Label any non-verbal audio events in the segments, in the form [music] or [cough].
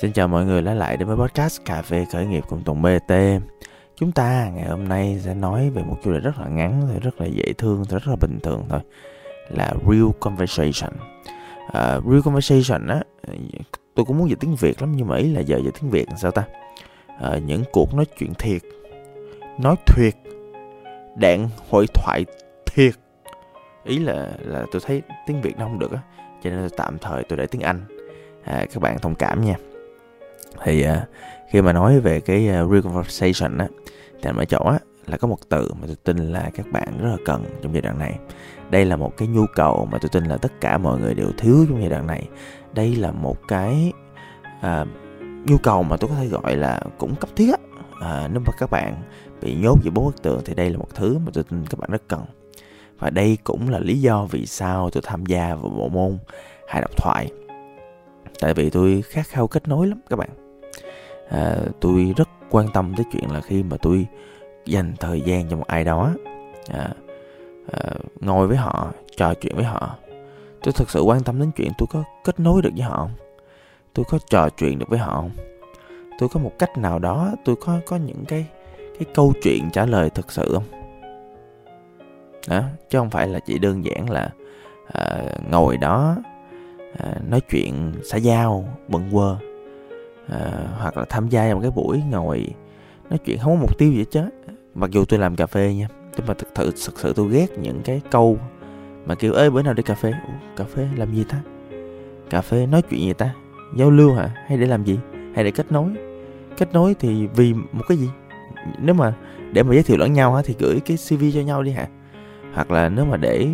Xin chào mọi người đã lại đến với podcast Cà phê khởi nghiệp cùng Tùng BT Chúng ta ngày hôm nay sẽ nói về một chủ đề rất là ngắn thôi, rất là dễ thương, rất là bình thường thôi Là real conversation. Uh, Real conversation á, tôi cũng muốn dịch tiếng Việt lắm nhưng mà ý là giờ dịch tiếng Việt làm sao ta? Uh, Những cuộc nói chuyện thiệt Nói thiệt Đạn hội thoại thiệt. Ý là là tôi thấy tiếng Việt nó không được á Cho nên tạm thời tôi để tiếng Anh. À, Các bạn thông cảm nha thì uh, khi mà nói về cái à, uh, real conversation á thì ở chỗ á là có một từ mà tôi tin là các bạn rất là cần trong giai đoạn này. Đây là một cái nhu cầu mà tôi tin là tất cả mọi người đều thiếu trong giai đoạn này. Đây là một cái uh, nhu cầu mà tôi có thể gọi là cũng cấp thiết á. À, nếu mà các bạn bị nhốt giữa bốn bức tường thì đây là một thứ mà tôi tin các bạn rất cần. Và đây cũng là lý do vì sao tôi tham gia vào bộ môn hài độc thoại tại vì tôi khát khao kết nối lắm các bạn. À, tôi rất quan tâm tới chuyện là khi mà tôi dành thời gian cho một ai đó à, à, ngồi với họ trò chuyện với họ tôi thực sự quan tâm đến chuyện tôi có kết nối được với họ không? Tôi có trò chuyện được với họ không? Tôi có một cách nào đó tôi có có những cái cái câu chuyện trả lời thực sự không? Đó chứ không phải là chỉ đơn giản là à, ngồi đó à, nói chuyện xã giao bận quơ à, ờ, hoặc là tham gia vào một cái buổi ngồi nói chuyện không có mục tiêu gì hết mặc dù tôi làm cà phê nha nhưng mà thực, sự thực sự tôi ghét những cái câu mà kêu ơi bữa nào đi cà phê? Ủa, cà phê làm gì ta? Cà phê nói chuyện gì ta? Giao lưu hả? Hay để làm gì? Hay để kết nối? Kết nối thì vì một cái gì? Nếu mà để mà giới thiệu lẫn nhau thì gửi cái cv cho nhau đi hả? Hoặc là nếu mà để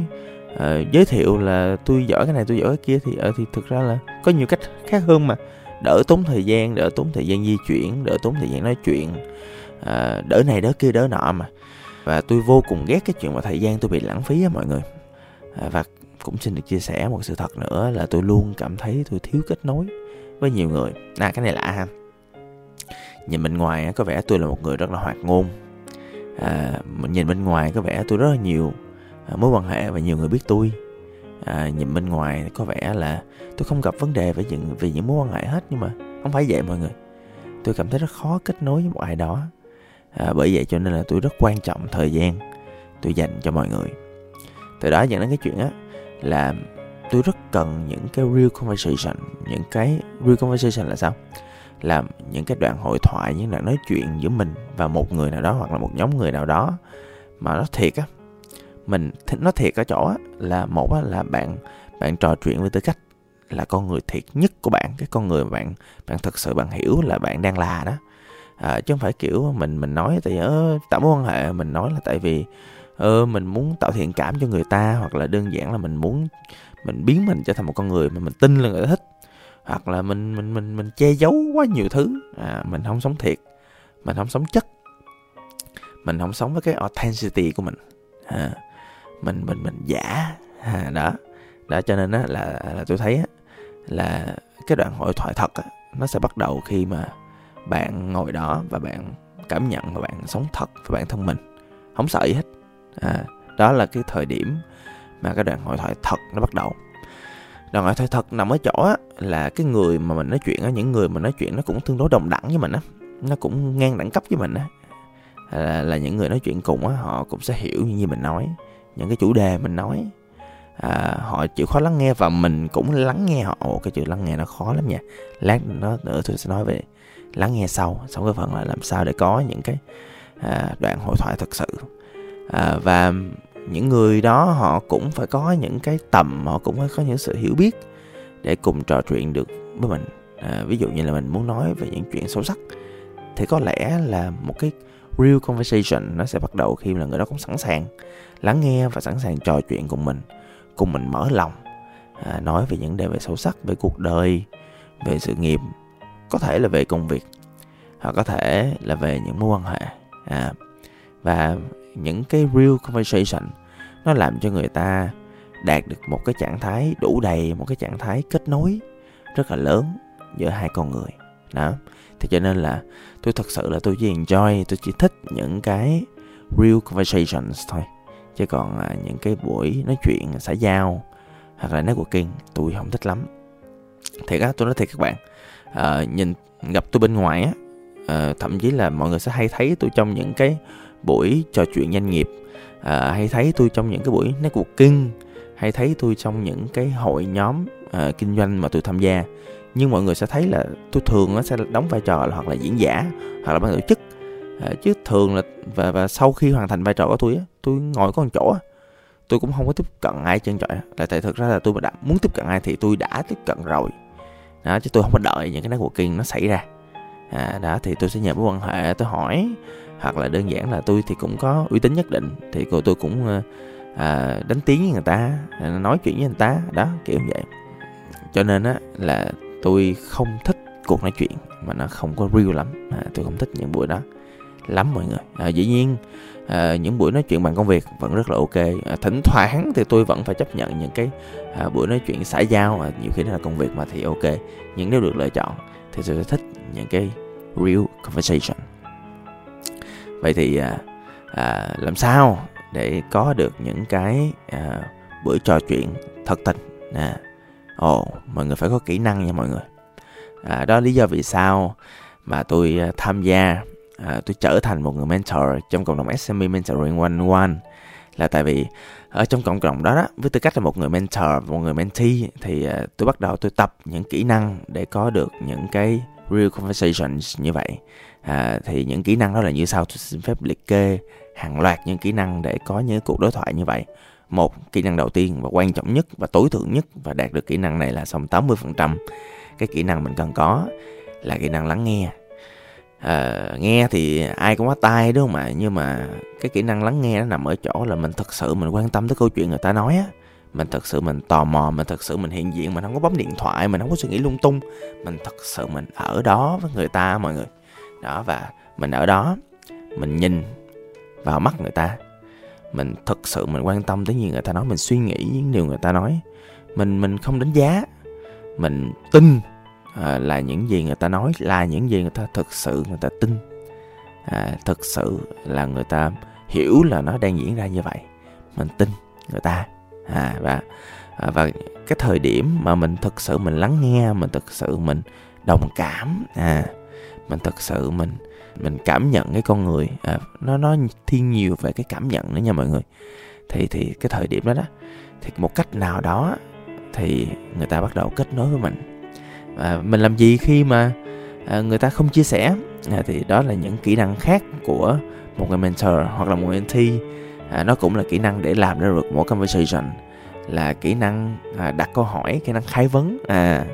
uh, giới thiệu là tôi giỏi cái này tôi giỏi cái kia thì uh, thì thực ra là có nhiều cách khác hơn mà. Đỡ tốn thời gian đỡ tốn thời gian di chuyển đỡ tốn thời gian nói chuyện uh, đỡ này đỡ kia đỡ nọ mà. Và tôi vô cùng ghét cái chuyện mà thời gian tôi bị lãng phí á mọi người. Uh, và cũng xin được chia sẻ một sự thật nữa là tôi luôn cảm thấy tôi thiếu kết nối với nhiều người. À cái này lạ ha. Nhìn bên ngoài có vẻ tôi là một người rất là hoạt ngôn. À, nhìn bên ngoài có vẻ tôi rất là nhiều à, mối quan hệ và nhiều người biết tôi. À, nhìn bên ngoài có vẻ là tôi không gặp vấn đề về những vì những mối quan hệ hết nhưng mà không phải vậy mọi người. Tôi cảm thấy rất khó kết nối với một ai đó. À, bởi vậy cho nên là tôi rất quan trọng thời gian tôi dành cho mọi người. Từ đó dẫn đến cái chuyện á là tôi rất cần những cái real conversation. Những cái real conversation là sao? Là những cái đoạn hội thoại những đoạn nói chuyện giữa mình và một người nào đó hoặc là một nhóm người nào đó mà nó thiệt á mình nó thiệt ở chỗ là một là bạn bạn trò chuyện với tư cách là con người thiệt nhất của bạn cái con người mà bạn bạn thật sự bạn hiểu là bạn đang là đó. À, chứ không phải kiểu mình mình nói tại ở ờ, tạo mối quan hệ mình nói là tại vì ơ mình muốn tạo thiện cảm cho người ta hoặc là đơn giản là mình muốn mình biến mình trở thành một con người mà mình tin là người ta thích. Hoặc là mình mình mình mình che giấu quá nhiều thứ. À, mình không sống thiệt. Mình không sống chất. Mình không sống với cái authenticity của mình. À, mình mình mình giả. À, đó. Đó cho nên á là là tôi thấy á là cái đoạn hội thoại thật á nó sẽ bắt đầu khi mà bạn ngồi đó và bạn cảm nhận và bạn sống thật với bản thân mình. Không sợ gì hết. À, đó là cái thời điểm mà cái đoạn hội thoại thật nó bắt đầu. Đoạn hội thoại thật nằm ở chỗ á, là cái người mà mình nói chuyện á những người mà nói chuyện nó cũng tương đối đồng đẳng với mình á. Nó cũng ngang đẳng cấp với mình á. Là, là những người nói chuyện cùng á họ cũng sẽ hiểu như, như mình nói những cái chủ đề mình nói. À, họ chịu khó lắng nghe và mình cũng lắng nghe họ. Ồ, cái chữ lắng nghe nó khó lắm nha. Lát nó nữa tôi sẽ nói về lắng nghe sau sau cái phần là làm sao để có những cái à, đoạn hội thoại thật sự. À, và những người đó họ cũng phải có những cái tầm họ cũng phải có những sự hiểu biết để cùng trò chuyện được với mình. À, ví dụ như là mình muốn nói về những chuyện sâu sắc thì có lẽ là một cái real conversation nó sẽ bắt đầu khi là người đó cũng sẵn sàng lắng nghe và sẵn sàng trò chuyện cùng mình cùng mình mở lòng à, nói về những đề về sâu sắc về cuộc đời về sự nghiệp có thể là về công việc hoặc có thể là về những mối quan hệ à, và những cái real conversation nó làm cho người ta đạt được một cái trạng thái đủ đầy một cái trạng thái kết nối rất là lớn giữa hai con người đó. Thì cho nên là tôi thật sự là tôi chỉ enjoy tôi chỉ thích những cái real conversations thôi. Chứ còn à, những cái buổi nói chuyện xã giao hoặc là networking tôi không thích lắm. Thiệt á tôi nói thiệt các bạn à, nhìn gặp tôi bên ngoài á à, thậm chí là mọi người sẽ hay thấy tôi trong những cái buổi trò chuyện doanh nghiệp à, hay thấy tôi trong những cái buổi networking hay thấy tôi trong những cái hội nhóm à, kinh doanh mà tôi tham gia nhưng mọi người sẽ thấy là tôi thường nó sẽ đóng vai trò là hoặc là diễn giả hoặc là ban tổ chức. À, chứ thường là và và sau khi hoàn thành vai trò của tôi á tôi ngồi có một chỗ á tôi cũng không có tiếp cận ai chân trọi là tại thực ra là tôi mà đã muốn tiếp cận ai thì tôi đã tiếp cận rồi. Đó chứ tôi không có đợi những cái networking nó xảy ra. À, đó thì tôi sẽ nhờ mối quan hệ tôi hỏi hoặc là đơn giản là tôi thì cũng có uy tín nhất định thì cô tôi cũng à, đánh tiếng với người ta nói chuyện với người ta đó kiểu vậy. Cho nên á là tôi không thích cuộc nói chuyện mà nó không có real lắm. À, tôi không thích những buổi đó lắm mọi người. À, dĩ nhiên à, những buổi nói chuyện bằng công việc vẫn rất là ok. À, thỉnh thoảng thì tôi vẫn phải chấp nhận những cái à, buổi nói chuyện xã giao à, nhiều khi nó là công việc mà thì ok nhưng nếu được lựa chọn thì tôi sẽ thích những cái real conversation. Vậy thì à, à, làm sao để có được những cái à, buổi trò chuyện thật tình? À, ồ mọi người phải có kỹ năng nha mọi người. À, đó là lý do vì sao mà tôi à, tham gia à, tôi trở thành một người mentor trong cộng đồng SME Mentoring One One là tại vì ở trong cộng đồng đó, đó với tư cách là một người mentor một người mentee thì à, tôi bắt đầu tôi tập những kỹ năng để có được những cái real conversations như vậy. À, thì những kỹ năng đó là như sau tôi xin phép liệt kê hàng loạt những kỹ năng để có những cuộc đối thoại như vậy một kỹ năng đầu tiên và quan trọng nhất và tối thượng nhất và đạt được kỹ năng này là xong 80% cái kỹ năng mình cần có là kỹ năng lắng nghe. À, nghe thì ai cũng có tai đúng không ạ? Nhưng mà cái kỹ năng lắng nghe nó nằm ở chỗ là mình thật sự mình quan tâm tới câu chuyện người ta nói á. Mình thật sự mình tò mò mình thật sự mình hiện diện mình không có bấm điện thoại mình không có suy nghĩ lung tung. Mình thật sự mình ở đó với người ta mọi người. Đó và mình ở đó mình nhìn vào mắt người ta mình thật sự mình quan tâm tới những người ta nói mình suy nghĩ những điều người ta nói. Mình mình không đánh giá. Mình tin à, là những gì người ta nói là những gì người ta thực sự người ta tin. À, thực sự là người ta hiểu là nó đang diễn ra như vậy. Mình tin người ta. À, và à, và cái thời điểm mà mình thực sự mình lắng nghe mình thực sự mình đồng cảm à mình thực sự mình mình cảm nhận cái con người. À, nó nó thiên nhiều về cái cảm nhận nữa nha mọi người. Thì thì cái thời điểm đó đó thì một cách nào đó thì người ta bắt đầu kết nối với mình. À, mình làm gì khi mà à, người ta không chia sẻ? À, thì đó là những kỹ năng khác của một người mentor hoặc là một mentee à, nó cũng là kỹ năng để làm ra được mỗi conversation là kỹ năng à, đặt câu hỏi kỹ năng khai vấn. À,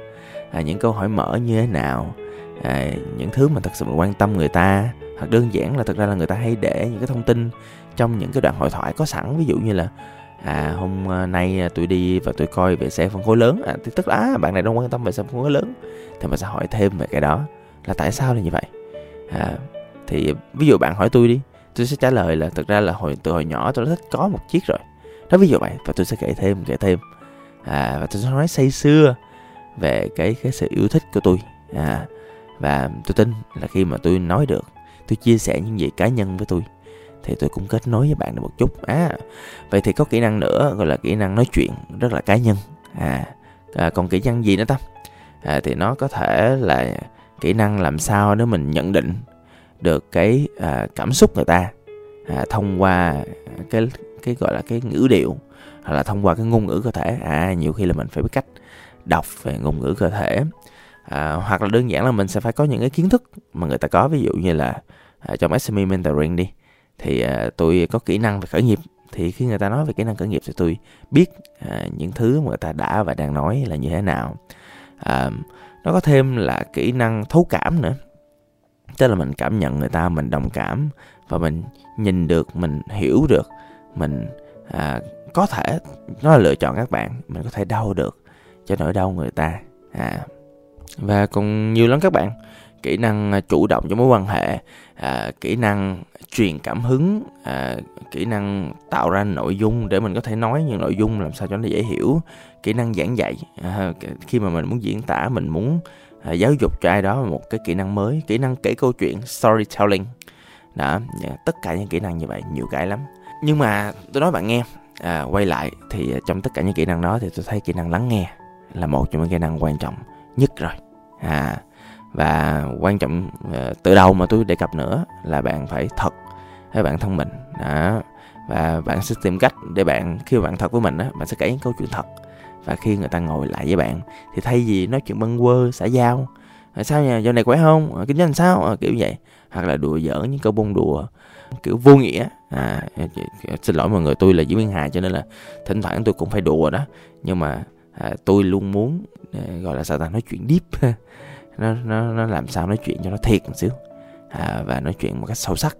à những câu hỏi mở như thế nào à, những thứ mà thật sự mình quan tâm người ta hoặc đơn giản là thực ra là người ta hay để những cái thông tin trong những cái đoạn hội thoại có sẵn. Ví dụ như là à hôm à, nay à, tôi đi và tôi coi về xe phân khối lớn. À, tức là à, bạn này đang quan tâm về xe phân khối lớn thì mình sẽ hỏi thêm về cái đó. Là tại sao là như vậy? À, thì ví dụ bạn hỏi tôi đi tôi sẽ trả lời là thực ra là hồi từ hồi nhỏ tôi đã thích có một chiếc rồi. Đó ví dụ vậy và tôi sẽ kể thêm kể thêm. À, và tôi sẽ nói say xưa về cái cái sự yêu thích của tôi. À, và tôi tin là khi mà tôi nói được tôi chia sẻ những gì cá nhân với tôi thì tôi cũng kết nối với bạn được một chút. À vậy thì có kỹ năng nữa gọi là kỹ năng nói chuyện rất là cá nhân. À, à còn kỹ năng gì nữa ta? À, thì nó có thể là kỹ năng làm sao để mình nhận định được cái à, cảm xúc người ta à, thông qua cái cái gọi là cái ngữ điệu hoặc là thông qua cái ngôn ngữ cơ thể. À nhiều khi là mình phải biết cách đọc về ngôn ngữ cơ thể à, hoặc là đơn giản là mình sẽ phải có những cái kiến thức mà người ta có. Ví dụ như là à, trong SME mentoring đi thì à, tôi có kỹ năng về khởi nghiệp. Thì khi người ta nói về kỹ năng khởi nghiệp thì tôi biết à, những thứ mà người ta đã và đang nói là như thế nào. À, nó có thêm là kỹ năng thấu cảm nữa. Tức là mình cảm nhận người ta mình đồng cảm và mình nhìn được mình hiểu được mình à, có thể nó là lựa chọn các bạn. Mình có thể đau được cho nỗi đau người ta. À và còn nhiều lắm các bạn kỹ năng à, chủ động trong mối quan hệ à, kỹ năng truyền cảm hứng à, kỹ năng tạo ra nội dung để mình có thể nói những nội dung làm sao cho nó dễ hiểu kỹ năng giảng dạy à, khi mà mình muốn diễn tả mình muốn à, giáo dục cho ai đó một cái kỹ năng mới kỹ năng kể câu chuyện storytelling. Đó tất cả những kỹ năng như vậy nhiều cái lắm. Nhưng mà tôi nói bạn nghe à, quay lại thì à, trong tất cả những kỹ năng đó thì tôi thấy kỹ năng lắng nghe là một trong những kỹ năng quan trọng nhất rồi. À và quan trọng ờ, từ đầu mà tôi đề cập nữa là bạn phải thật với bạn thân mình. Đó, và bạn sẽ tìm cách để bạn, khi bạn thật với mình á, bạn sẽ kể những câu chuyện thật. Và khi người ta ngồi lại với bạn thì thay vì nói chuyện bâng quơ, xã giao ờ, sao nhà, dạo này khỏe không? Ờ, kinh doanh sao? Kiểu vậy. Hoặc là đùa giỡn những câu bông đùa, kiểu vô nghĩa. À xin lỗi mọi người, tôi là diễn viên hài cho nên là thỉnh thoảng tôi cũng phải đùa đó. Nhưng mà à, tôi luôn muốn à, gọi là sao ta nói chuyện deep. [laughs] Nó nó nó làm sao nói chuyện cho nó thiệt một xíu. À, và nói chuyện một cách sâu sắc.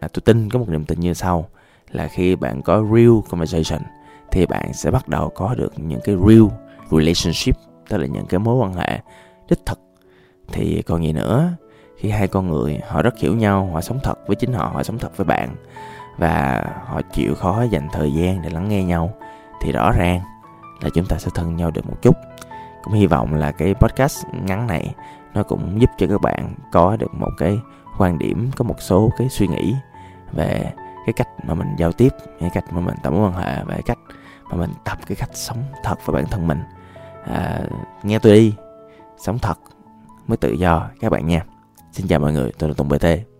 À, tôi tin có một niềm tin như sau là khi bạn có real conversation thì bạn sẽ bắt đầu có được những cái real relationship tức là những cái mối quan hệ đích thực. Thì còn gì nữa khi hai con người họ rất hiểu nhau họ sống thật với chính họ họ sống thật với bạn và họ chịu khó dành thời gian để lắng nghe nhau thì rõ ràng là chúng ta sẽ thân nhau được một chút. Cũng hy vọng là cái podcast ngắn này nó cũng giúp cho các bạn có được một cái quan điểm có một số cái suy nghĩ về cái cách mà mình giao tiếp cái cách mà mình tạo mối quan hệ và cái cách mà mình tập cái cách sống thật với bản thân mình. À, nghe tôi đi sống thật mới tự do các bạn nha. Xin chào mọi người tôi là tùng bt